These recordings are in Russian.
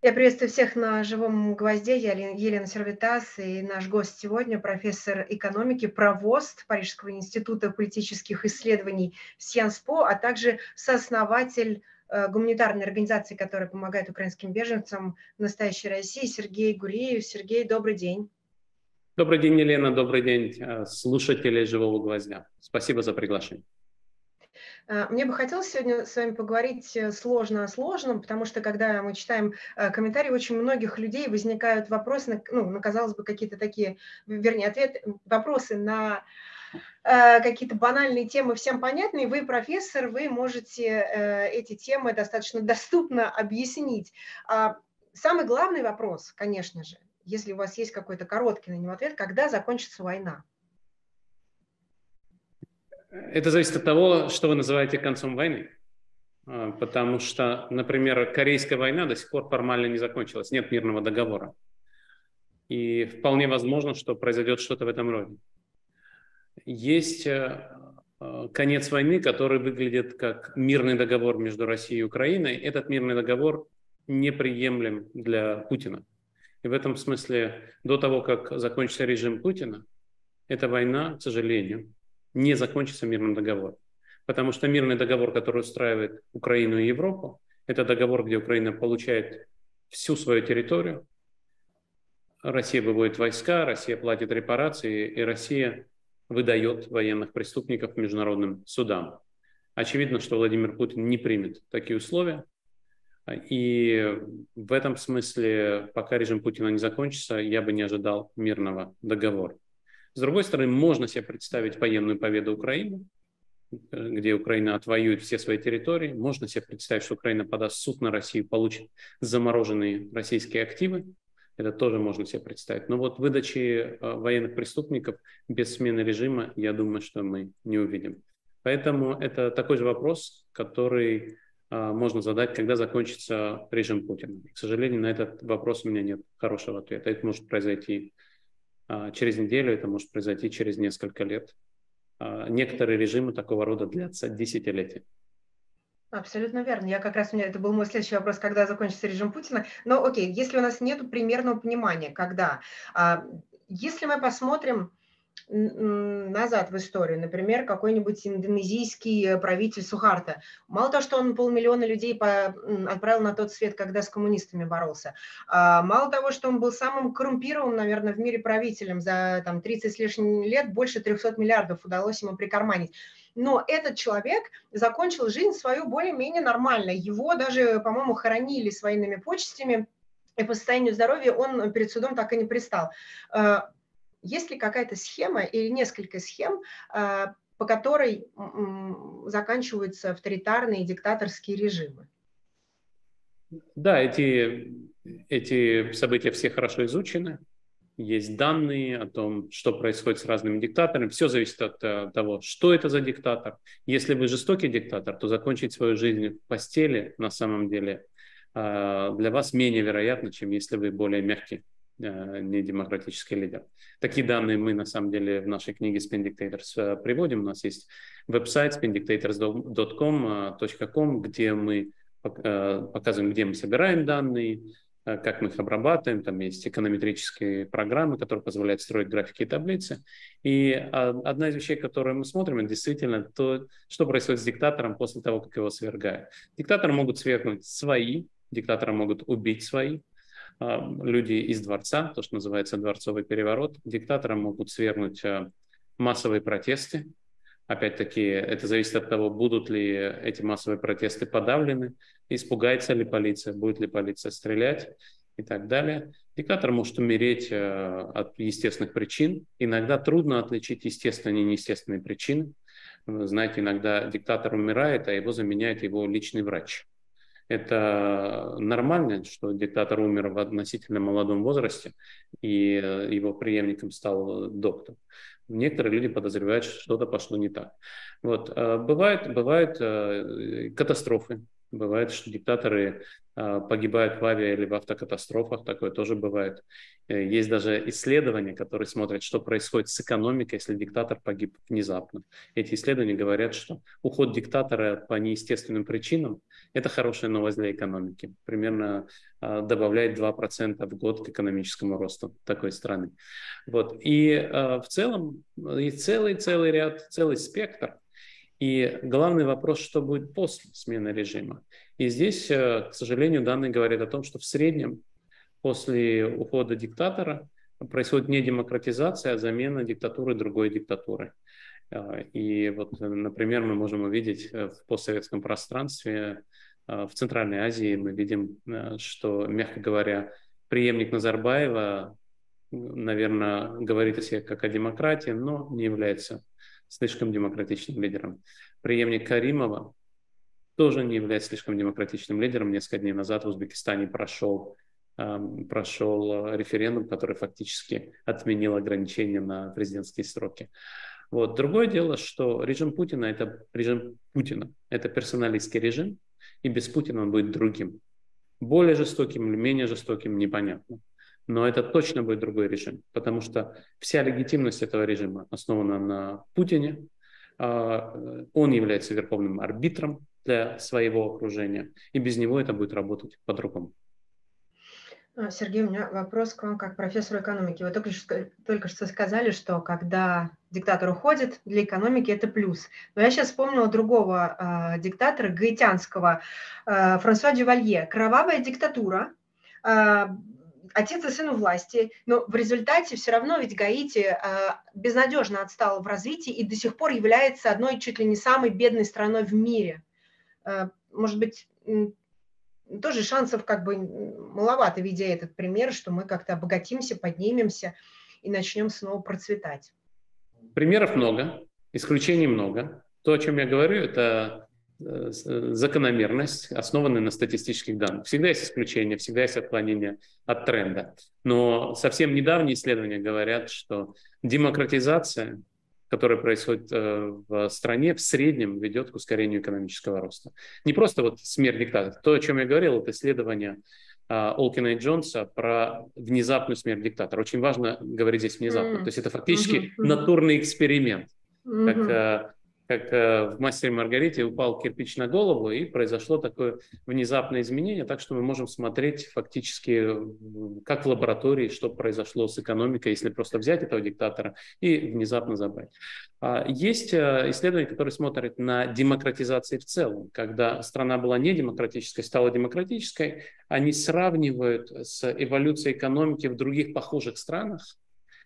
Я приветствую всех на живом гвозде. Я Елена Сервитас и наш гость сегодня профессор экономики, провост Парижского института политических исследований Сьянспо, а также сооснователь э, гуманитарной организации, которая помогает украинским беженцам в настоящей России, Сергей Гуреев. Сергей, добрый день. Добрый день, Елена, добрый день, э, слушатели «Живого гвоздя». Спасибо за приглашение. Э, мне бы хотелось сегодня с вами поговорить э, сложно о сложном, потому что когда мы читаем э, комментарии, очень многих людей возникают вопросы, ну, ну казалось бы, какие-то такие, вернее, ответы, вопросы на какие-то банальные темы всем понятные. Вы профессор, вы можете эти темы достаточно доступно объяснить. А самый главный вопрос, конечно же, если у вас есть какой-то короткий на него ответ, когда закончится война? Это зависит от того, что вы называете концом войны. А, потому что, например, Корейская война до сих пор формально не закончилась, нет мирного договора. И вполне возможно, что произойдет что-то в этом роде. Есть э, э, конец войны, который выглядит как мирный договор между Россией и Украиной. Этот мирный договор неприемлем для Путина. И в этом смысле, до того, как закончится режим Путина, эта война, к сожалению, не закончится мирным договором. Потому что мирный договор, который устраивает Украину и Европу, это договор, где Украина получает всю свою территорию, Россия выводит войска, Россия платит репарации, и Россия выдает военных преступников международным судам. Очевидно, что Владимир Путин не примет такие условия. И в этом смысле, пока режим Путина не закончится, я бы не ожидал мирного договора. С другой стороны, можно себе представить военную победу Украины, где Украина отвоюет все свои территории. Можно себе представить, что Украина подаст суд на Россию, получит замороженные российские активы. Это тоже можно себе представить. Но вот выдачи э, военных преступников без смены режима, я думаю, что мы не увидим. Поэтому это такой же вопрос, который э, можно задать, когда закончится режим Путина. К сожалению, на этот вопрос у меня нет хорошего ответа. Это может произойти через неделю, это может произойти через несколько лет. А, некоторые режимы такого рода длятся десятилетия. Абсолютно верно. Я как раз, у меня это был мой следующий вопрос, когда закончится режим Путина. Но окей, если у нас нет примерного понимания, когда, а, если мы посмотрим назад в историю, например, какой-нибудь индонезийский правитель Сухарта. Мало того, что он полмиллиона людей по, отправил на тот свет, когда с коммунистами боролся, а мало того, что он был самым коррумпированным, наверное, в мире правителем за там, 30 с лишним лет, больше 300 миллиардов удалось ему прикарманить. Но этот человек закончил жизнь свою более-менее нормально. Его даже, по-моему, хоронили с военными почестями, и по состоянию здоровья он перед судом так и не пристал э, есть ли какая-то схема или несколько схем, а, по которой заканчиваются авторитарные диктаторские режимы? Да, эти, эти события все хорошо изучены. Есть данные о том, что происходит с разными диктаторами. Все зависит от э, того, что это за диктатор. Если вы жестокий диктатор, то закончить свою жизнь в постели на самом деле а, для вас менее вероятно, чем если вы более мягкий Э, не демократический лидер. Такие данные мы на самом деле в нашей книге Spin Dictators э, приводим. У нас есть веб-сайт spindictators.com, где мы э, показываем, где мы собираем данные, как мы их обрабатываем. Там есть эконометрические программы, которые позволяют строить графики и таблицы. И одна из вещей, которые мы смотрим, это действительно то, что происходит с диктатором после того, как его свергают. Диктатора могут свергнуть свои, диктатора могут убить свои, а, люди из дворца, то, что называется дворцовый переворот. Диктатора могут свергнуть а, массовые протесты. Опять-таки, это зависит от того, будут ли эти массовые протесты подавлены, испугается ли полиция, будет ли полиция стрелять и так далее. Диктатор может умереть а, от естественных причин. Иногда трудно отличить естественные и неестественные причины. Знаете, иногда диктатор умирает, а его заменяет его личный врач. Это нормально, что диктатор умер в относительно молодом возрасте, и э, его преемником стал доктор. Некоторые люди подозревают, что что-то пошло не так. Вот. Э, бывают, бывают э, катастрофы, Бывает, что диктаторы погибают в авиа или в автокатастрофах, такое тоже бывает. Э, есть даже исследования, которые смотрят, что происходит с экономикой, если диктатор погиб внезапно. Эти исследования говорят, что уход диктатора по неестественным причинам – это хорошая новость для экономики. Примерно а, добавляет 2% в год к экономическому росту такой страны. Вот. И а, в целом и целый-целый ряд, целый спектр и главный вопрос, что будет после смены режима. И здесь, э, к сожалению, данные говорят о том, что в среднем после ухода диктатора происходит не демократизация, а замена диктатуры другой диктатуры. Э, и вот, например, мы можем увидеть э, в постсоветском пространстве, в Центральной Азии мы видим, что, мягко говоря, преемник Назарбаева, наверное, говорит о себе как о демократии, но не является слишком демократичным лидером. Преемник Каримова тоже не является слишком демократичным лидером. Несколько дней назад в Узбекистане прошел, прошел э, референдум, который фактически отменил ограничения на президентские сроки. Вот. Другое дело, что режим Путина – это режим Путина. Это персоналистский режим, и без Путина он будет другим. Более жестоким или менее жестоким – непонятно но это точно будет другой режим, потому что вся легитимность этого режима основана на Путине. А, он является верховным арбитром для своего окружения, и без него это будет работать по-другому. А, Сергей, у меня вопрос к вам как профессору экономики. Вы только что, только что сказали, что когда диктатор уходит, для экономики это плюс. Но я сейчас вспомнила другого э, диктатора, гаитянского, э, Франсуа Дювалье. Кровавая диктатура, э, отец и сын у власти, но в результате все равно ведь Гаити э, безнадежно отстал в развитии и до сих пор является одной чуть ли не самой бедной страной в мире. Э, может быть, тоже шансов как бы маловато, видя этот пример, что мы как-то обогатимся, поднимемся и начнем снова процветать. Примеров много, исключений много. То, о чем я говорю, это Э, закономерность, основанная на статистических данных. Всегда есть исключения, всегда есть отклонения от тренда. Но совсем недавние исследования говорят, что демократизация, которая происходит э, в стране, в среднем ведет к ускорению экономического роста. Не просто вот смерть диктатора. То, о чем я говорил, это исследование а, Олкина и Джонса про внезапную смерть диктатора. Очень важно говорить здесь внезапно. Mm-hmm. То есть это фактически mm-hmm. натурный эксперимент. Mm-hmm. Как э, как э, в «Мастере Маргарите» упал кирпич на голову, и произошло такое внезапное изменение, так что мы можем смотреть фактически, как в лаборатории, что произошло с экономикой, если просто взять этого диктатора и внезапно забрать. А, есть э, исследования, которые смотрят на демократизацию в целом. Когда страна была не демократической, стала демократической, они сравнивают с эволюцией экономики в других похожих странах,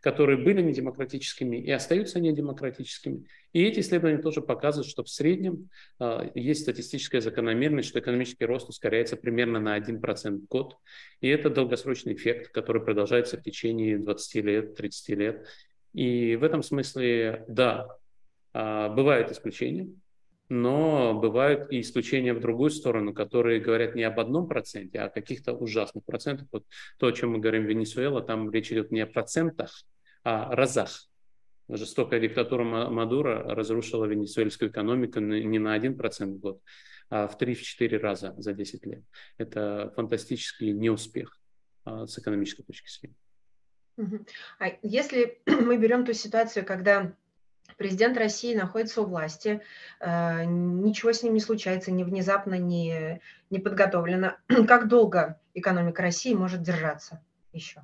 которые были недемократическими и остаются недемократическими. И эти исследования тоже показывают, что в среднем э, есть статистическая закономерность, что экономический рост ускоряется примерно на 1% в год. И это долгосрочный эффект, который продолжается в течение 20 лет, 30 лет. И в этом смысле, да, э, бывают исключения, но бывают и исключения в другую сторону, которые говорят не об одном проценте, а о каких-то ужасных процентах. Вот то, о чем мы говорим в Венесуэла, там речь идет не о процентах, а о разах. Жестокая диктатура Мадура разрушила венесуэльскую экономику не на 1% в год, а в 3-4 раза за 10 лет. Это фантастический неуспех а, с экономической точки зрения. А если мы берем ту ситуацию, когда президент России находится у власти, э, ничего с ним не случается, ни внезапно, ни, не подготовлено. Как долго экономика России может держаться еще?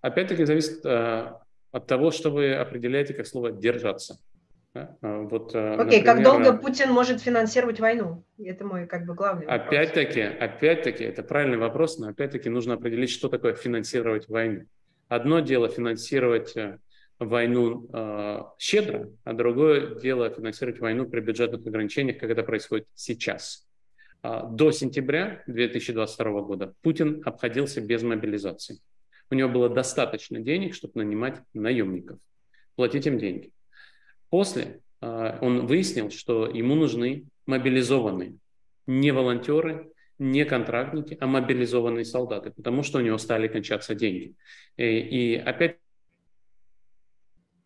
Опять-таки зависит э, от того, что вы определяете как слово «держаться». А, вот, э, Окей, okay, как долго Путин может финансировать войну? Это мой как бы главный вопрос. Опять-таки, опять-таки, это правильный вопрос, но опять-таки нужно определить, что такое финансировать войну. Одно дело финансировать войну э, щедро, а другое дело финансировать войну при бюджетных ограничениях, как это происходит сейчас. Э, до сентября 2022 года Путин обходился без мобилизации. У него было достаточно денег, чтобы нанимать наемников, платить им деньги. После э, он выяснил, что ему нужны мобилизованные, не волонтеры, не контрактники, а мобилизованные солдаты, потому что у него стали кончаться деньги. И, и опять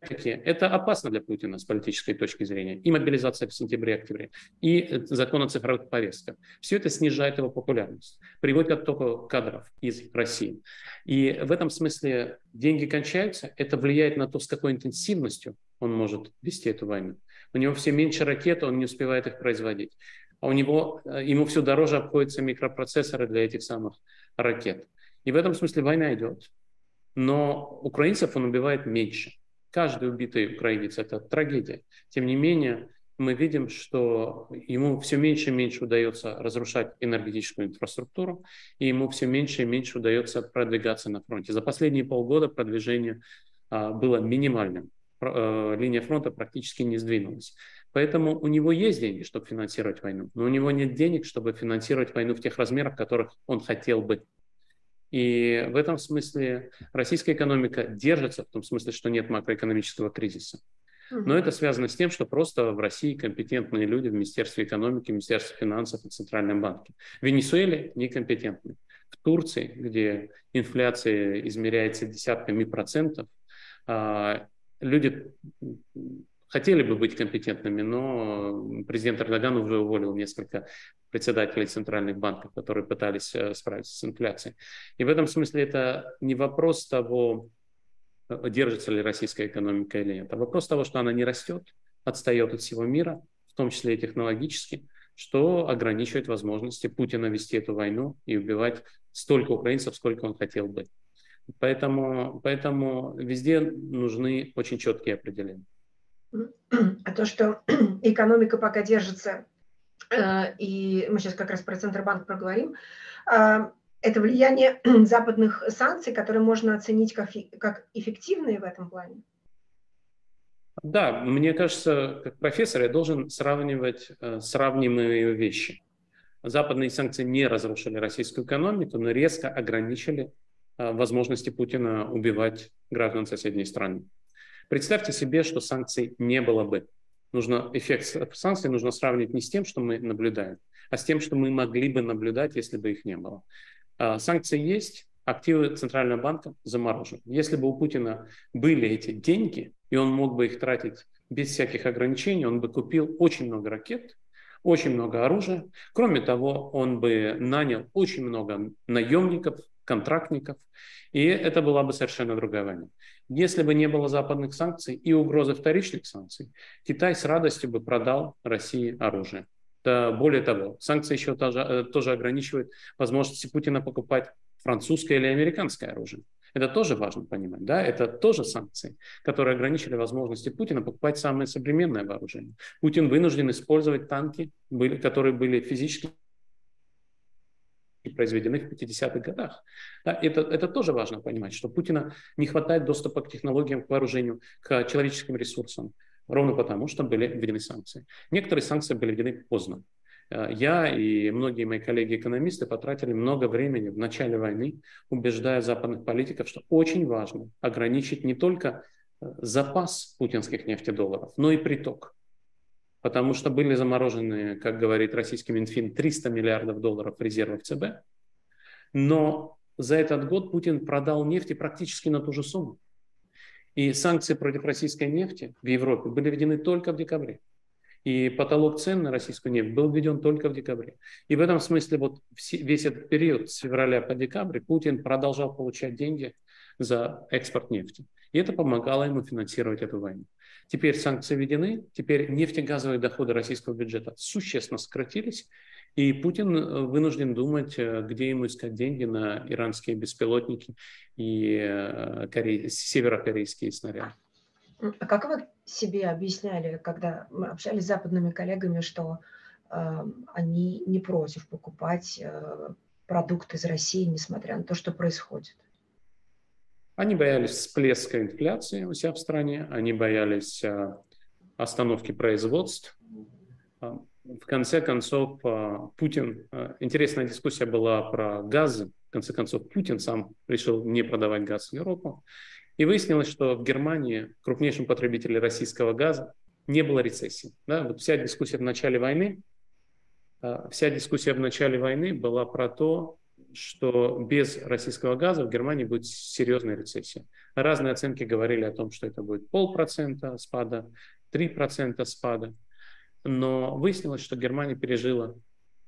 это опасно для Путина с политической точки зрения. И мобилизация в сентябре-октябре, и э, закон о цифровых повестках. Все это снижает его популярность, приводит к оттоку кадров из России. И в этом смысле деньги кончаются, это влияет на то, с какой интенсивностью он может вести эту войну. У него все меньше ракет, он не успевает их производить. А у него, э, ему все дороже обходятся микропроцессоры для этих самых ракет. И в этом смысле война идет. Но украинцев он убивает меньше. Каждый убитый украинец – это трагедия. Тем не менее, мы видим, что ему все меньше и меньше удается разрушать энергетическую инфраструктуру, и ему все меньше и меньше удается продвигаться на фронте. За последние полгода продвижение а, было минимальным. А, линия фронта практически не сдвинулась. Поэтому у него есть деньги, чтобы финансировать войну, но у него нет денег, чтобы финансировать войну в тех размерах, которых он хотел бы. И в этом смысле российская экономика держится, в том смысле, что нет макроэкономического кризиса. Но это связано с тем, что просто в России компетентные люди в Министерстве экономики, Министерстве финансов и Центральном банке. В Венесуэле некомпетентны. В Турции, где инфляция измеряется десятками процентов, а, люди хотели бы быть компетентными, но президент Эрдоган уже уволил несколько председателей центральных банков, которые пытались э, справиться с инфляцией. И в этом смысле это не вопрос того, э, держится ли российская экономика или нет, а вопрос того, что она не растет, отстает от всего мира, в том числе и технологически, что ограничивает возможности Путина вести эту войну и убивать столько украинцев, сколько он хотел бы. Поэтому, поэтому везде нужны очень четкие определения. А то, что экономика пока держится и мы сейчас как раз про Центробанк проговорим, а, это влияние западных санкций, которые можно оценить как, как эффективные в этом плане? Да, мне кажется, как профессор я должен сравнивать э, сравнимые вещи. Западные санкции не разрушили российскую экономику, но резко ограничили э, возможности Путина убивать граждан соседней страны. Представьте себе, что санкций не было бы нужно эффект санкций нужно сравнивать не с тем, что мы наблюдаем, а с тем, что мы могли бы наблюдать, если бы их не было. А, санкции есть, активы Центрального банка заморожены. Если бы у Путина были эти деньги, и он мог бы их тратить без всяких ограничений, он бы купил очень много ракет, очень много оружия. Кроме того, он бы нанял очень много наемников, контрактников, и это была бы совершенно другая война. Если бы не было западных санкций и угрозы вторичных санкций, Китай с радостью бы продал России оружие. Да, более того, санкции еще тоже, э, тоже ограничивают возможности Путина покупать французское или американское оружие. Это тоже важно понимать. Да? Это тоже санкции, которые ограничили возможности Путина покупать самое современное вооружение. Путин вынужден использовать танки, которые были физически произведены в 50-х годах. Да, это, это тоже важно понимать, что Путина не хватает доступа к технологиям, к вооружению, к человеческим ресурсам, ровно потому, что были введены санкции. Некоторые санкции были введены поздно. Э, я и многие мои коллеги-экономисты потратили много времени в начале войны, убеждая западных политиков, что очень важно ограничить не только э, запас путинских нефтедолларов, но и приток потому что были заморожены, как говорит российский Минфин, 300 миллиардов долларов резервов ЦБ. Но за этот год Путин продал нефти практически на ту же сумму. И санкции против российской нефти в Европе были введены только в декабре. И потолок цен на российскую нефть был введен только в декабре. И в этом смысле вот весь этот период с февраля по декабрь Путин продолжал получать деньги за экспорт нефти. И это помогало ему финансировать эту войну. Теперь санкции введены, теперь нефтегазовые доходы российского бюджета существенно сократились, и Путин э, вынужден думать, э, где ему искать деньги на иранские беспилотники и э, корей... северокорейские снаряды. А как вы себе объясняли, когда мы общались с западными коллегами, что э, они не против покупать э, продукты из России, несмотря на то, что происходит? Они боялись всплеска инфляции у себя в стране, они боялись а, остановки производств. А, в конце концов, а, Путин... Интересная дискуссия была про газ. В конце концов, Путин сам решил не продавать газ в Европу. И выяснилось, что в Германии, крупнейшем потребителе российского газа, не было рецессии. Да? Вот вся дискуссия в начале войны, вся дискуссия в начале войны была про то, что без российского газа в Германии будет серьезная рецессия. Разные оценки говорили о том, что это будет полпроцента спада, 3% спада. Но выяснилось, что Германия пережила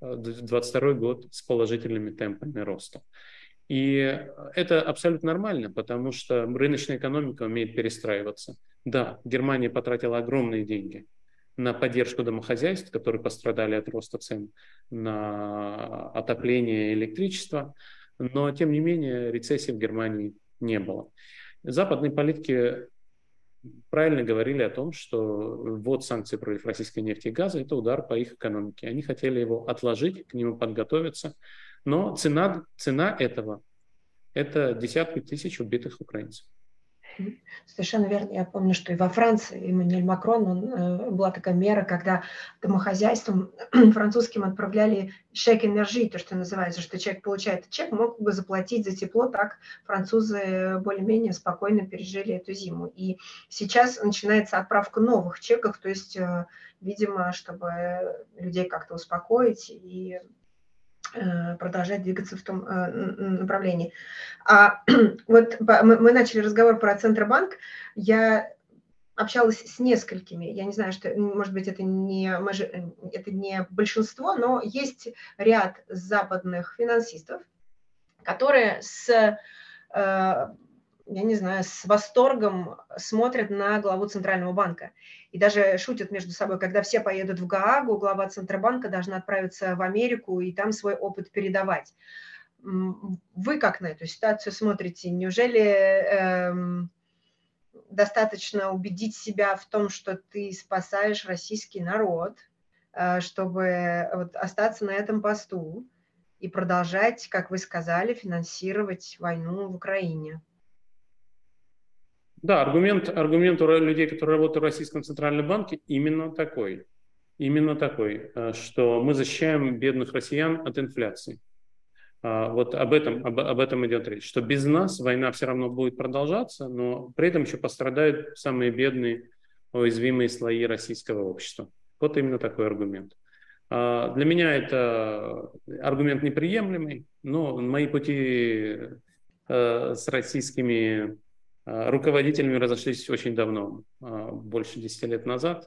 2022 э, год с положительными темпами роста. И это абсолютно нормально, потому что рыночная экономика умеет перестраиваться. Да, Германия потратила огромные деньги на поддержку домохозяйств, которые пострадали от роста цен на отопление и электричество, но тем не менее рецессии в Германии не было. Западные политики правильно говорили о том, что ввод санкций против российской нефти и газа – это удар по их экономике. Они хотели его отложить, к нему подготовиться, но цена, цена этого – это десятки тысяч убитых украинцев. Совершенно верно. Я помню, что и во Франции Эммануэль Макрон, он, э, была такая мера, когда домохозяйствам французским отправляли чек энергии, то, что называется, что человек получает чек, мог бы заплатить за тепло, так французы более-менее спокойно пережили эту зиму. И сейчас начинается отправка новых чеков, то есть, э, видимо, чтобы людей как-то успокоить и Э, продолжать двигаться в том э, направлении. А вот мы начали разговор про Центробанк. Я общалась с несколькими, я не знаю, что, может быть, это не, это не большинство, но есть ряд западных финансистов, которые с э, я не знаю, с восторгом смотрят на главу Центрального банка. И даже шутят между собой, когда все поедут в Гаагу, глава Центробанка должна отправиться в Америку и там свой опыт передавать. Вы как на эту ситуацию смотрите? Неужели эм, достаточно убедить себя в том, что ты спасаешь российский народ, э, чтобы вот остаться на этом посту и продолжать, как вы сказали, финансировать войну в Украине? Да, аргумент, аргумент у людей, которые работают в Российском Центральном банке, именно такой. Именно такой, э, что мы защищаем бедных россиян от инфляции. А, вот об этом, об, об этом идет речь, что без нас война все равно будет продолжаться, но при этом еще пострадают самые бедные, уязвимые слои российского общества. Вот именно такой аргумент. А, для меня это аргумент неприемлемый, но мои пути э, с российскими руководителями разошлись очень давно, э, больше 10 лет назад.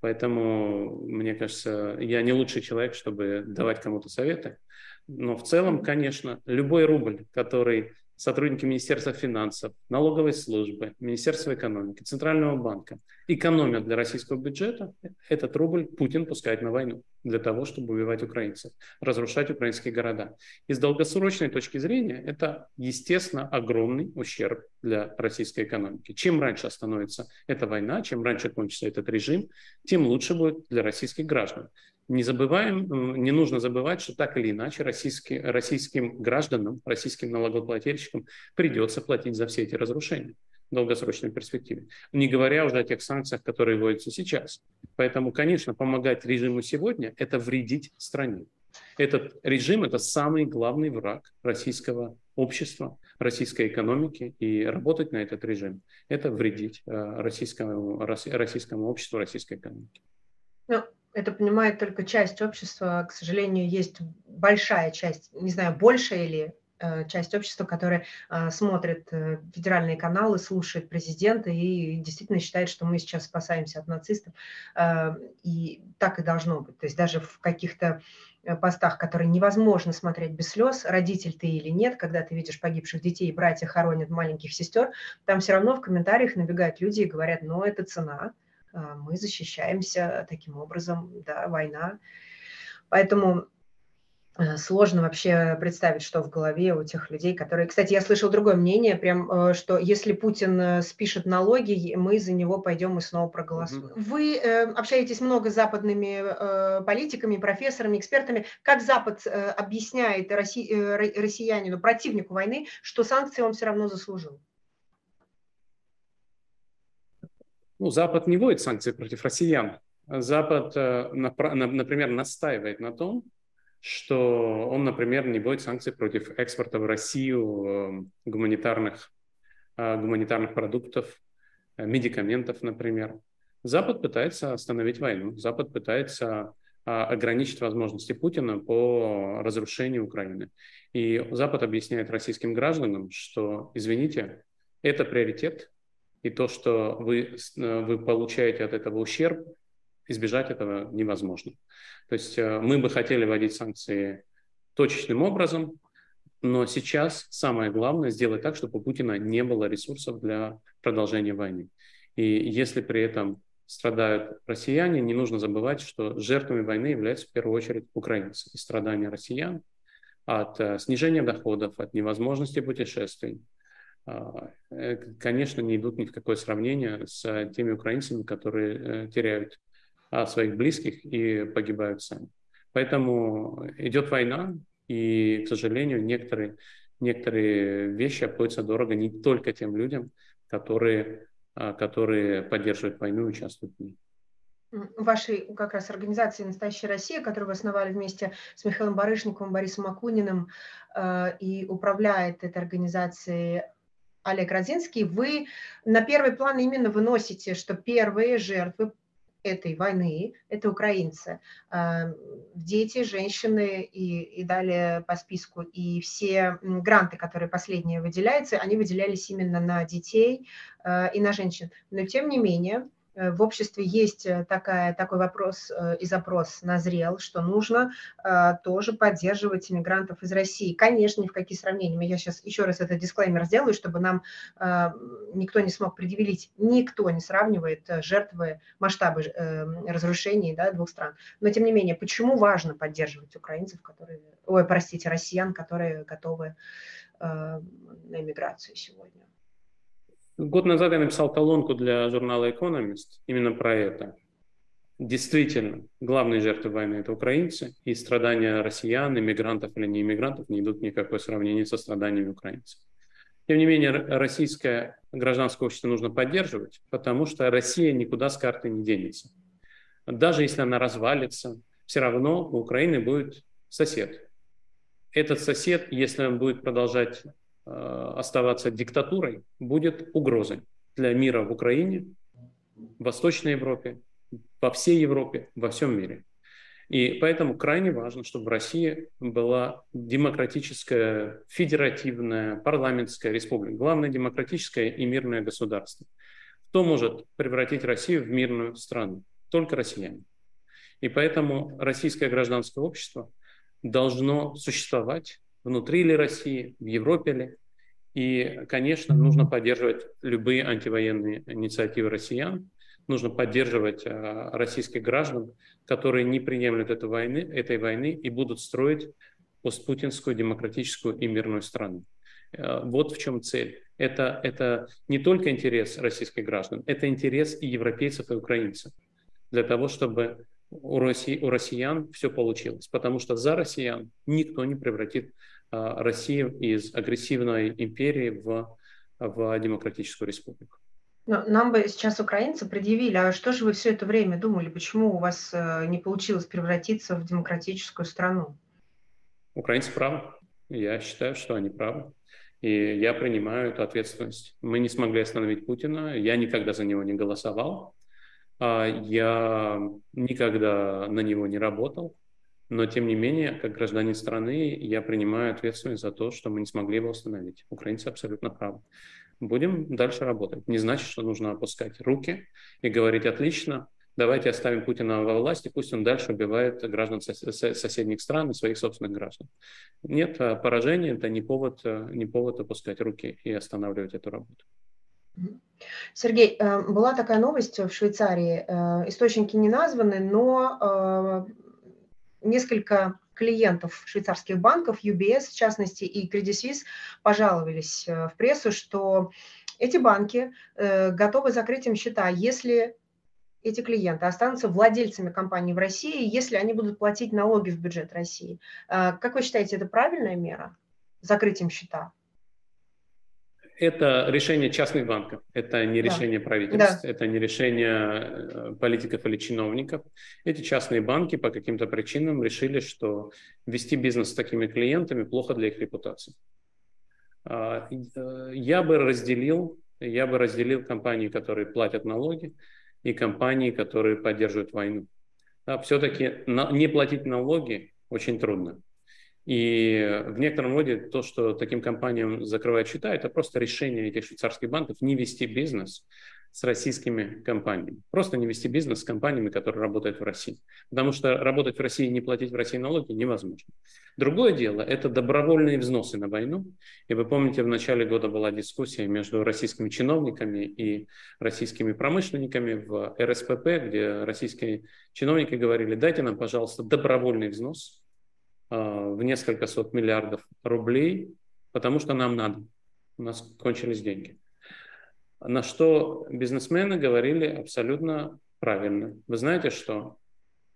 Поэтому, мне кажется, я не лучший человек, чтобы давать кому-то советы. Но в целом, конечно, любой рубль, который сотрудники Министерства финансов, налоговой службы, Министерства экономики, Центрального банка экономят для российского бюджета, этот рубль Путин пускает на войну для того, чтобы убивать украинцев, разрушать украинские города. И с долгосрочной точки зрения это, естественно, огромный ущерб для российской экономики. Чем раньше остановится эта война, чем раньше кончится этот режим, тем лучше будет для российских граждан. Не забываем, не нужно забывать, что так или иначе российские, российским гражданам, российским налогоплательщикам придется платить за все эти разрушения в долгосрочной перспективе. Не говоря уже о тех санкциях, которые вводятся сейчас. Поэтому, конечно, помогать режиму сегодня – это вредить стране. Этот режим – это самый главный враг российского общества, российской экономики, и работать на этот режим – это вредить э, российскому, российскому обществу, российской экономике. Ну, это понимает только часть общества. К сожалению, есть большая часть, не знаю, большая или э, часть общества, которая э, смотрит э, федеральные каналы, слушает президента и действительно считает, что мы сейчас спасаемся от нацистов. И так и должно быть. То есть даже в каких-то постах, которые невозможно смотреть без слез, родитель ты или нет, когда ты видишь погибших детей, братья хоронят маленьких сестер, там все равно в комментариях набегают люди и говорят, ну это цена, мы защищаемся таким образом, да, война. Поэтому э, сложно вообще представить, что в голове у тех людей, которые... Кстати, я слышал другое мнение, прям, э, что если Путин э, спишет налоги, мы за него пойдем и снова проголосуем. Mm-hmm. Вы общаетесь много с западными политиками, профессорами, экспертами. Как Запад объясняет россиянину, противнику войны, что санкции он все равно заслужил? Ну, Запад не вводит санкции против россиян. Запад, э, например, настаивает на том, что он, например, не вводит санкции против экспорта в Россию э, гуманитарных, э, гуманитарных продуктов, медикаментов, например. Запад пытается остановить войну, Запад пытается ограничить возможности Путина по разрушению Украины. И Запад объясняет российским гражданам, что, извините, это приоритет, и то, что вы, вы получаете от этого ущерб, избежать этого невозможно. То есть э, мы бы хотели вводить санкции точечным образом, но сейчас самое главное сделать так, чтобы у Путина не было ресурсов для продолжения войны. И если при этом страдают россияне, не нужно забывать, что жертвами войны являются в первую очередь украинцы. И страдания россиян от э, снижения доходов, от невозможности путешествий, э, конечно, не идут ни в какое сравнение с теми украинцами, которые теряют а, своих близких и погибают сами. Поэтому идет война, и, к сожалению, некоторые, некоторые вещи обходятся дорого не только тем людям, которые, а, которые поддерживают войну и участвуют в ней вашей как раз организации «Настоящая Россия», которую вы основали вместе с Михаилом Барышниковым, Борисом Акуниным, э, и управляет этой организацией Олег Родзинский, вы на первый план именно выносите, что первые жертвы этой войны – это украинцы. А, дети, женщины и, и далее по списку. И все гранты, которые последние выделяются, они выделялись именно на детей а, и на женщин. Но тем не менее, Э, в обществе есть э, такая, такой вопрос э, и запрос назрел, что нужно тоже поддерживать иммигрантов из России. Конечно, ни в какие сравнения. Я сейчас еще раз этот дисклеймер сделаю, чтобы нам никто не смог предъявить. Никто не сравнивает жертвы, масштабы разрушений да, двух стран. Но, тем не менее, почему важно поддерживать украинцев, которые, ой, простите, россиян, которые готовы на иммиграцию сегодня? Год назад я написал колонку для журнала Economist именно про это. Действительно, главные жертвы войны – это украинцы, и страдания россиян, иммигрантов или не иммигрантов не идут в какое сравнение со страданиями украинцев. Тем не менее, российское гражданское общество нужно поддерживать, потому что Россия никуда с карты не денется. Даже если она развалится, все равно у Украины будет сосед. Этот сосед, если он будет продолжать оставаться диктатурой будет угрозой для мира в Украине, в Восточной Европе, во всей Европе, во всем мире. И поэтому крайне важно, чтобы в России была демократическая, федеративная, парламентская республика, главное демократическое и мирное государство. Кто может превратить Россию в мирную страну? Только россияне. И поэтому российское гражданское общество должно существовать внутри ли России, в Европе ли. И, конечно, нужно поддерживать любые антивоенные инициативы россиян, нужно поддерживать э, российских граждан, которые не приемлют этой войны, этой войны и будут строить постпутинскую демократическую и мирную страну. Э, вот в чем цель. Это, это не только интерес российских граждан, это интерес и европейцев, и украинцев. Для того, чтобы у, России, у россиян все получилось. Потому что за россиян никто не превратит а, России из агрессивной империи в, в демократическую республику. Но нам бы сейчас украинцы предъявили, а что же вы все это время думали, почему у вас э, не получилось превратиться в демократическую страну? Украинцы правы. Я считаю, что они правы. И я принимаю эту ответственность. Мы не смогли остановить Путина. Я никогда за него не голосовал. А я никогда на него не работал. Но, тем не менее, как гражданин страны, я принимаю ответственность за то, что мы не смогли его остановить. Украинцы абсолютно правы. Будем дальше работать. Не значит, что нужно опускать руки и говорить «отлично, давайте оставим Путина во власти, пусть он дальше убивает граждан соседних стран и своих собственных граждан». Нет, а поражение – это не повод, не повод опускать руки и останавливать эту работу. Сергей, э, была такая новость в Швейцарии, э, источники не названы, но э, несколько клиентов швейцарских банков, UBS в частности и Credit Suisse, пожаловались э, в прессу, что эти банки э, готовы закрыть им счета, если эти клиенты останутся владельцами компании в России, если они будут платить налоги в бюджет России. Э, как вы считаете, это правильная мера? Закрыть им счета? Это решение частных банков, это не решение да. правительств, да. это не решение э, политиков или чиновников. Эти частные банки по каким-то причинам решили, что вести бизнес с такими клиентами плохо для их репутации. А, э, я бы разделил, я бы разделил компании, которые платят налоги, и компании, которые поддерживают войну. да, все-таки не платить налоги очень трудно. И в некотором роде то, что таким компаниям закрывают счета, это просто решение этих швейцарских банков не вести бизнес с российскими компаниями. Просто не вести бизнес с компаниями, которые работают в России. Потому что работать в России и не платить в России налоги невозможно. Другое дело – это добровольные взносы на войну. И вы помните, в начале года была дискуссия между российскими чиновниками и российскими промышленниками в РСПП, где российские чиновники говорили, дайте нам, пожалуйста, добровольный взнос в несколько сот миллиардов рублей, потому что нам надо. У нас кончились деньги. На что бизнесмены говорили абсолютно правильно. Вы знаете что?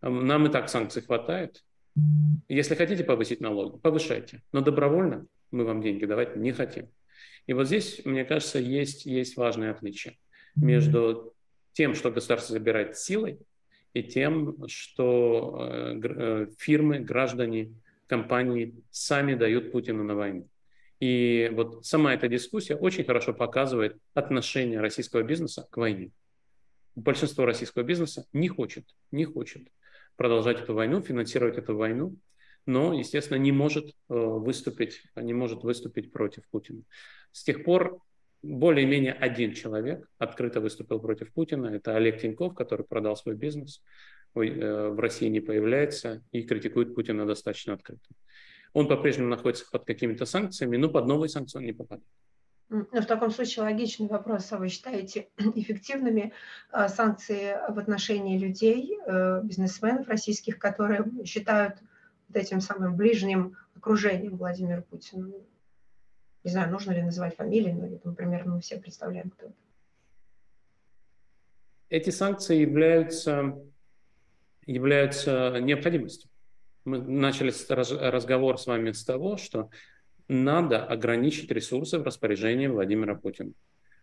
Нам и так санкций хватает. Если хотите повысить налоги, повышайте. Но добровольно мы вам деньги давать не хотим. И вот здесь, мне кажется, есть, есть важное отличие между тем, что государство забирает силой, и тем, что э, э, фирмы, граждане, компании сами дают Путину на войну. И вот сама эта дискуссия очень хорошо показывает отношение российского бизнеса к войне. Большинство российского бизнеса не хочет, не хочет продолжать эту войну, финансировать эту войну, но, естественно, не может э, выступить, не может выступить против Путина. С тех пор более-менее один человек открыто выступил против Путина. Это Олег Тиньков, который продал свой бизнес, э, в России не появляется и критикует Путина достаточно открыто. Он по-прежнему находится под какими-то санкциями, но под новые санкции он не попадает. Ну, в таком случае логичный вопрос, а вы считаете эффективными а, санкции в отношении людей, э, бизнесменов российских, которые считают вот этим самым ближним окружением Владимира Путина? Не знаю, нужно ли называть фамилии, но например, мы все представляем, кто это. Эти санкции являются, являются необходимостью. Мы начали разговор с вами с того, что надо ограничить ресурсы в распоряжении Владимира Путина.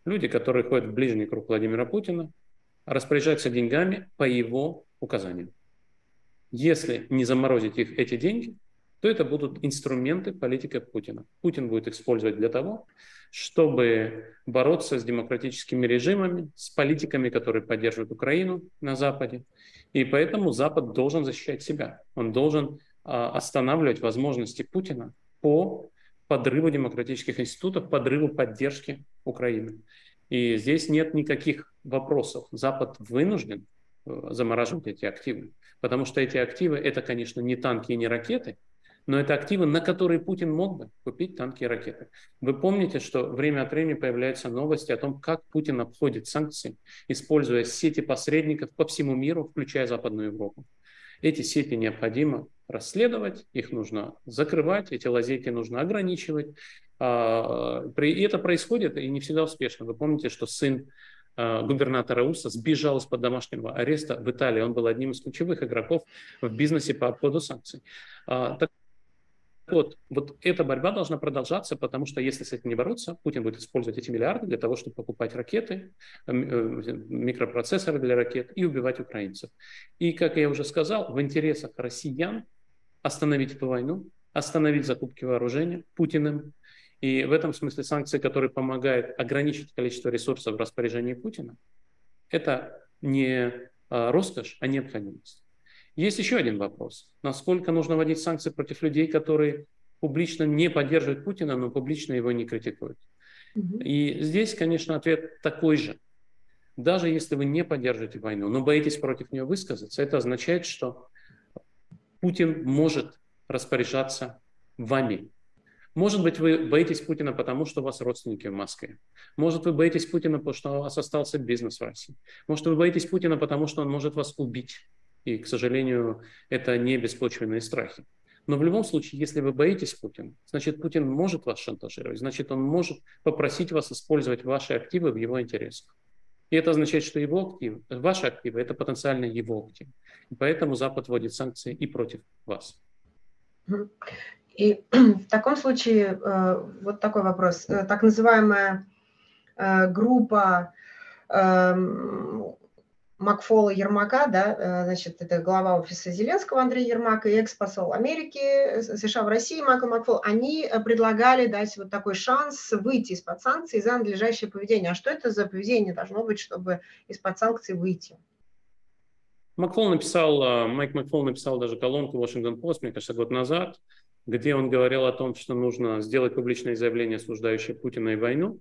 Люди, которые ходят в ближний круг Владимира Путина, распоряжаются деньгами по его указаниям. Если не заморозить их эти деньги, то это будут инструменты политики Путина. Путин будет использовать для того, чтобы бороться с демократическими режимами, с политиками, которые поддерживают Украину на Западе. И поэтому Запад должен защищать себя. Он должен а, останавливать возможности Путина по подрыву демократических институтов, подрыву поддержки Украины. И здесь нет никаких вопросов. Запад вынужден э, замораживать эти активы, потому что эти активы это, конечно, не танки и не ракеты, но это активы, на которые Путин мог бы купить танки и ракеты. Вы помните, что время от времени появляются новости о том, как Путин обходит санкции, используя сети посредников по всему миру, включая Западную Европу. Эти сети необходимо расследовать, их нужно закрывать, эти лазейки нужно ограничивать. А, и это происходит и не всегда успешно. Вы помните, что сын а, губернатора УСА сбежал из-под домашнего ареста в Италии. Он был одним из ключевых игроков в бизнесе по обходу санкций. А, вот, вот эта борьба должна продолжаться, потому что если с этим не бороться, Путин будет использовать эти миллиарды для того, чтобы покупать ракеты, э, микропроцессоры для ракет и убивать украинцев. И, как я уже сказал, в интересах россиян остановить эту войну, остановить закупки вооружения Путиным. И в этом смысле санкции, которые помогают ограничить количество ресурсов в распоряжении Путина, это не а, роскошь, а необходимость. Есть еще один вопрос. Насколько нужно вводить санкции против людей, которые публично не поддерживают Путина, но публично его не критикуют? И здесь, конечно, ответ такой же. Даже если вы не поддерживаете войну, но боитесь против нее высказаться, это означает, что Путин может распоряжаться вами. Может быть, вы боитесь Путина, потому что у вас родственники в Москве. Может, вы боитесь Путина, потому что у вас остался бизнес в России. Может, вы боитесь Путина, потому что он может вас убить. И, к сожалению, это не беспочвенные страхи. Но в любом случае, если вы боитесь Путина, значит, Путин может вас шантажировать, значит, он может попросить вас использовать ваши активы в его интересах. И это означает, что его активы, ваши активы, это потенциально его активы. И поэтому Запад вводит санкции и против вас. И в таком случае э, вот такой вопрос. Э, так называемая э, группа эм, Макфола Ермака, да, э, значит, это глава офиса Зеленского Андрей Ермак и экс-посол Америки, э, США в России Майкл Макфол, они э, предлагали дать вот такой шанс выйти из-под санкций за надлежащее поведение. А что это за поведение должно быть, чтобы из-под санкций выйти? Макфол написал, Майк Макфол написал даже колонку Washington Post, мне кажется, год назад, где он говорил о том, что нужно сделать публичное заявление, осуждающее Путина и войну,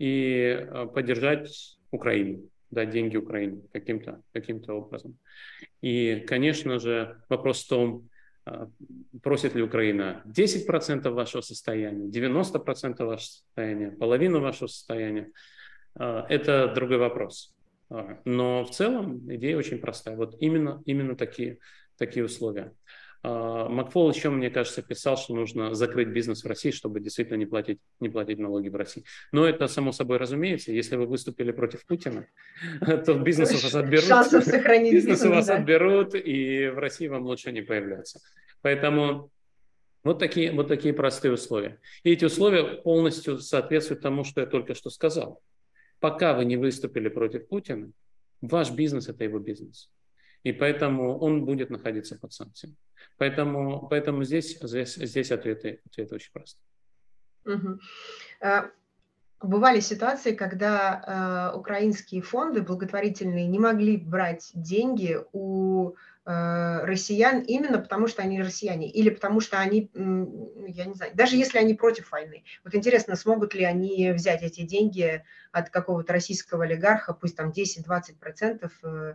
и поддержать Украину, дать деньги Украине каким-то каким образом. И, конечно же, вопрос в том, а, просит ли Украина 10% вашего состояния, 90% вашего состояния, половину вашего состояния, а, это другой вопрос. А, но в целом идея очень простая. Вот именно, именно такие, такие условия. А, Макфол еще, мне кажется, писал, что нужно закрыть бизнес в России, чтобы действительно не платить, не платить налоги в России. Но это само собой разумеется. Если вы выступили против Путина, то бизнес у вас отберут. Бизнес у вас отберут, и в России вам лучше не появляться. Поэтому вот такие, вот такие простые условия. И эти условия полностью соответствуют тому, что я только что сказал. Пока вы не выступили против Путина, ваш бизнес – это его бизнес. И поэтому он будет находиться под санкциями. Поэтому, поэтому здесь, здесь, здесь ответы, ответы очень простые. Угу. Бывали ситуации, когда э, украинские фонды благотворительные не могли брать деньги у э, россиян именно потому, что они россияне, или потому что они, я не знаю, даже если они против войны. Вот интересно, смогут ли они взять эти деньги от какого-то российского олигарха, пусть там 10-20%, э,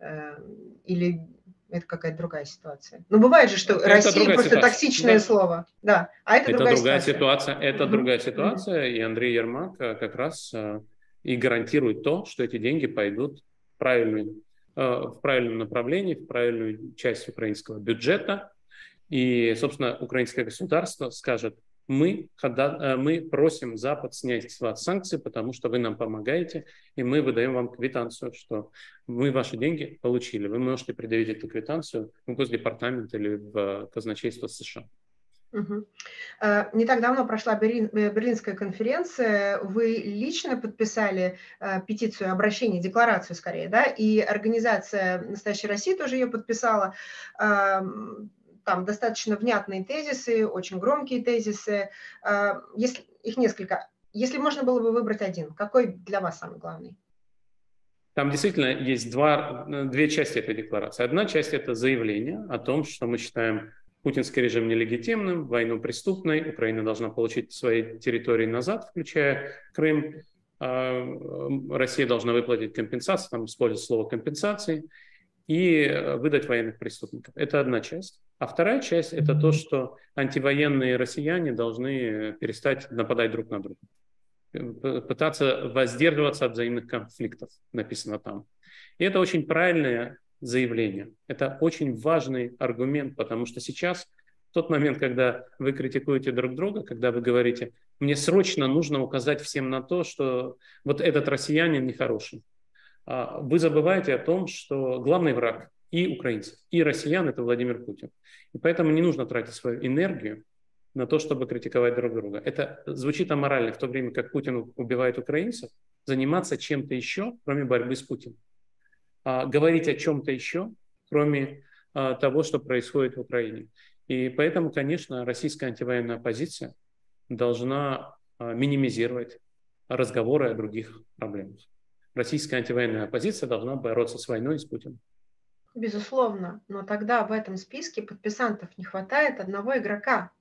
э, или это какая-то другая ситуация. Но бывает же, что это Россия просто ситуация. токсичное да. слово. Да, а это, это другая, другая ситуация. ситуация. Это угу. другая ситуация, и Андрей Ермак э, как раз э, и гарантирует то, что эти деньги пойдут в правильную, э, в правильном направлении, в правильную часть украинского бюджета. И, собственно, украинское государство скажет, мы, э, мы просим Запад снять с вас санкции, потому что вы нам помогаете, и мы выдаем вам квитанцию, что мы ваши деньги получили. Вы можете предъявить эту квитанцию в Госдепартамент или в казначейство США. Угу. Не так давно прошла Берлин, э, Берлинская конференция. Вы лично подписали петицию, обращение, декларацию скорее, да, и организация «Настоящая Россия» тоже ее подписала там достаточно внятные тезисы, очень громкие тезисы. А, если, их несколько. Если можно было бы выбрать один, какой для вас самый главный? Там действительно есть два, две части этой декларации. Одна часть – это заявление о том, что мы считаем путинский режим нелегитимным, войну преступной, Украина должна получить свои территории назад, включая Крым, а, Россия должна выплатить компенсации, там используется слово компенсации, и выдать военных преступников. Это одна часть. А вторая часть – это то, что антивоенные россияне должны перестать нападать друг на друга, пытаться воздерживаться от взаимных конфликтов, написано там. И это очень правильное заявление. Это очень важный аргумент, потому что сейчас, в тот момент, когда вы критикуете друг друга, когда вы говорите, мне срочно нужно указать всем на то, что вот этот россиянин нехороший, вы забываете о том, что главный враг и украинцев, и россиян – это Владимир Путин. И поэтому не нужно тратить свою энергию на то, чтобы критиковать друг друга. Это звучит аморально, в то время как Путин убивает украинцев, заниматься чем-то еще, кроме борьбы с Путиным. А, говорить о чем-то еще, кроме а, того, что происходит в Украине. И поэтому, конечно, российская антивоенная оппозиция должна а, минимизировать разговоры о других проблемах. Российская антивоенная оппозиция должна бороться с войной и с Путиным. Безусловно, но тогда в этом списке подписантов не хватает одного игрока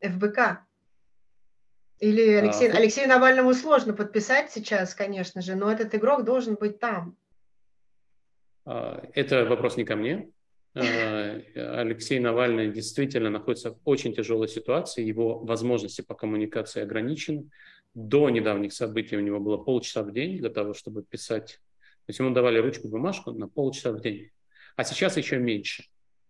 ФБК. Или Алексей, а, Алексею Навальному сложно подписать сейчас, конечно же, но этот игрок должен быть там. А, это вопрос не ко мне. А, Алексей Навальный действительно находится в очень тяжелой ситуации, его возможности по коммуникации ограничены. До недавних событий у него было полчаса в день для того, чтобы писать то есть ему давали ручку, бумажку на полчаса в день. А сейчас еще меньше.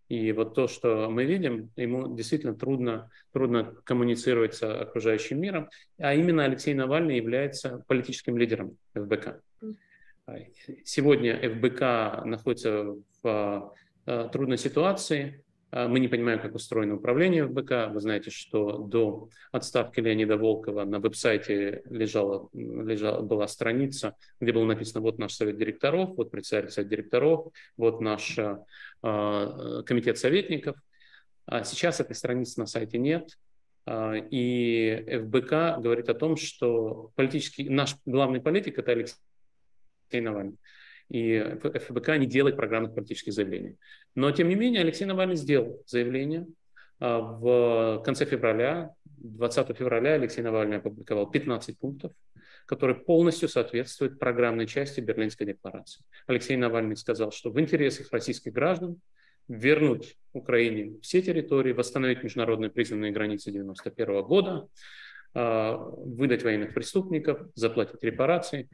И вот то, что мы видим, ему действительно трудно, трудно коммуницировать с окружающим миром. А именно Алексей Навальный является политическим лидером ФБК. Сегодня ФБК находится в э, трудной ситуации. А, мы не понимаем, как устроено управление ФБК. Вы знаете, что до отставки Леонида Волкова на веб-сайте лежала, лежала, была страница, где было написано вот наш совет директоров, вот председатель совета директоров, вот наш э, комитет советников. А сейчас этой страницы на сайте нет. И ФБК говорит о том, что политический, наш главный политик – это Алексей Навальный. И ФБК не делает программных политических заявлений. Но, тем не менее, Алексей Навальный сделал заявление. А, в конце февраля, 20 февраля Алексей Навальный опубликовал 15 пунктов, которые полностью соответствуют программной части Берлинской декларации. Алексей Навальный сказал, что в интересах российских граждан вернуть Украине все территории, восстановить международные признанные границы 1991 года, а, выдать военных преступников, заплатить репарации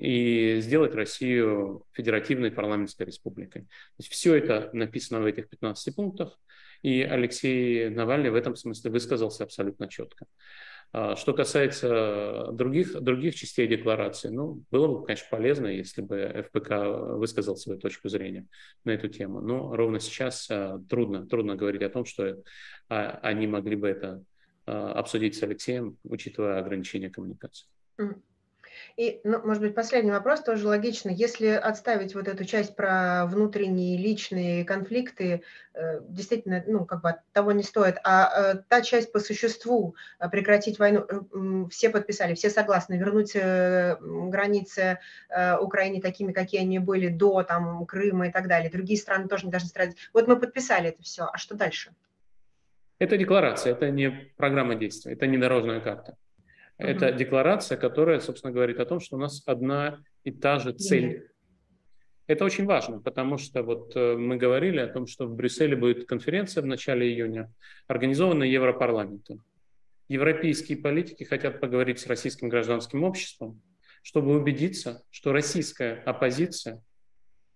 и сделать Россию федеративной парламентской республикой. То есть все это написано в этих 15 пунктах, и Алексей Навальный в этом смысле высказался абсолютно четко. А, что касается других, других частей декларации, ну, было бы, конечно, полезно, если бы ФПК высказал свою точку зрения на эту тему. Но ровно сейчас а, трудно, трудно говорить о том, что а, они могли бы это обсудить с Алексеем, учитывая ограничения коммуникации. И, ну, может быть, последний вопрос тоже логично. Если отставить вот эту часть про внутренние личные конфликты, э, действительно, ну, как бы того не стоит, а э, та часть по существу, э, прекратить войну, все подписали, все согласны, вернуть границы Украине такими, какие они были до там, Крыма и так далее. Другие страны тоже не должны страдать. Вот мы подписали это все, а что дальше? Это декларация, это не программа действия, это не дорожная карта. Это декларация, которая, собственно, говорит о том, что у нас одна и та же цель. Это очень важно, потому что вот э, мы говорили о том, что в Брюсселе будет конференция в начале июня, организованная Европарламентом. Европейские политики хотят поговорить с российским гражданским обществом, чтобы убедиться, что российская оппозиция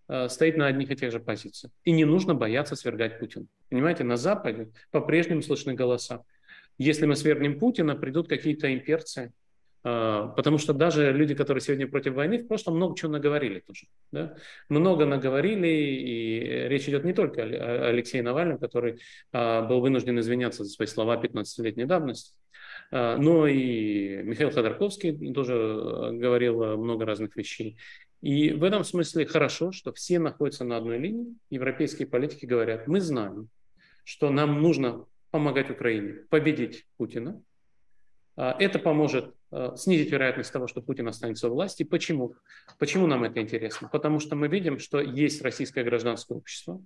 э, стоит на одних и тех же позициях. И не нужно бояться свергать Путина. Понимаете, на Западе по-прежнему слышны голоса если мы свергнем Путина, придут какие-то имперцы, а, потому что даже люди, которые сегодня против войны, в прошлом много чего наговорили тоже. Да? Много наговорили, и речь идет не только о Алексее Навальном, который а, был вынужден извиняться за свои слова 15-летней давности, а, но и Михаил Ходорковский тоже говорил много разных вещей. И в этом смысле хорошо, что все находятся на одной линии. Европейские политики говорят, мы знаем, что нам нужно помогать Украине победить Путина. А, это поможет а, снизить вероятность того, что Путин останется у власти. Почему? Почему нам это интересно? Потому что мы видим, что есть российское гражданское общество,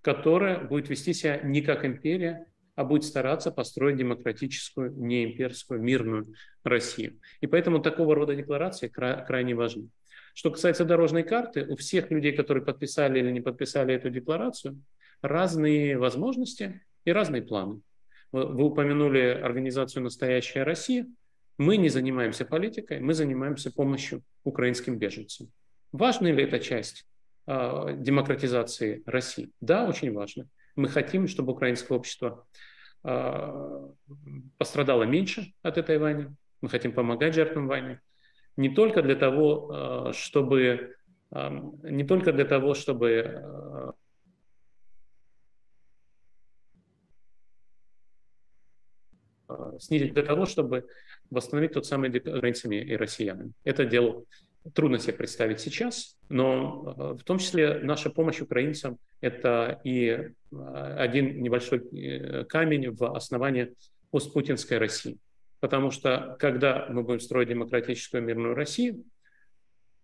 которое будет вести себя не как империя, а будет стараться построить демократическую, не имперскую, мирную Россию. И поэтому такого рода декларации кра- крайне важны. Что касается дорожной карты, у всех людей, которые подписали или не подписали эту декларацию, разные возможности и разные планы. Вы упомянули организацию «Настоящая Россия». Мы не занимаемся политикой, мы занимаемся помощью украинским беженцам. Важна ли эта часть э, демократизации России? Да, очень важно. Мы хотим, чтобы украинское общество э, пострадало меньше от этой войны. Мы хотим помогать жертвам войны. Не только для того, э, чтобы не только для того, чтобы снизить для того, чтобы восстановить тот самый границами и россиянами. Это дело трудно себе представить сейчас, но э, в том числе наша помощь украинцам – это и э, один небольшой камень в основании постпутинской России. Потому что когда мы будем строить демократическую мирную Россию,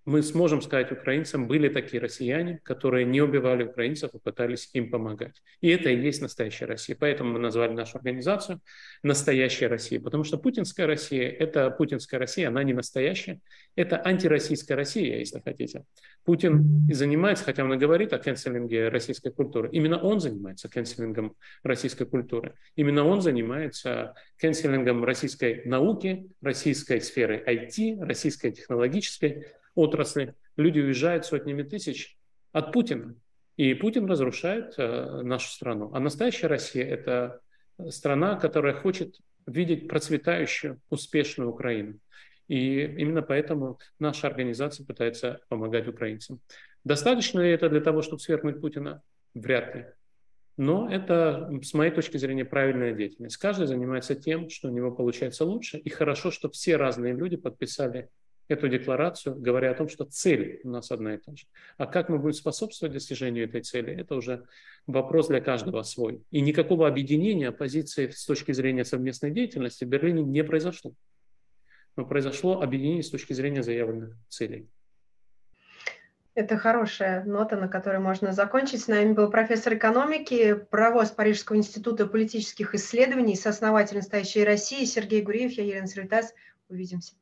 мы сможем сказать украинцам, были такие россияне, которые не убивали украинцев и пытались им помогать. И это и есть настоящая Россия. Поэтому мы назвали нашу организацию «Настоящая Россия», потому что путинская Россия – это путинская Россия, она не настоящая, это антироссийская Россия, если хотите. Путин и занимается, хотя он и говорит о кэнселинге российской культуры, именно он занимается кэнселингом российской культуры, именно он занимается кэнселингом российской науки, российской сферы IT, российской технологической отрасли, люди уезжают сотнями тысяч от Путина. И Путин разрушает э, нашу страну. А настоящая Россия – это страна, которая хочет видеть процветающую, успешную Украину. И именно поэтому наша организация пытается помогать украинцам. Достаточно ли это для того, чтобы свергнуть Путина? Вряд ли. Но это, с моей точки зрения, правильная деятельность. Каждый занимается тем, что у него получается лучше. И хорошо, что все разные люди подписали эту декларацию, говоря о том, что цель у нас одна и та же. А как мы будем способствовать достижению этой цели, это уже вопрос для каждого свой. И никакого объединения оппозиции с точки зрения совместной деятельности в Берлине не произошло. Но произошло объединение с точки зрения заявленных целей. Это хорошая нота, на которой можно закончить. С нами был профессор экономики, правоз Парижского института политических исследований, сооснователь настоящей России Сергей Гуриев. Я Елена Сритас. Увидимся.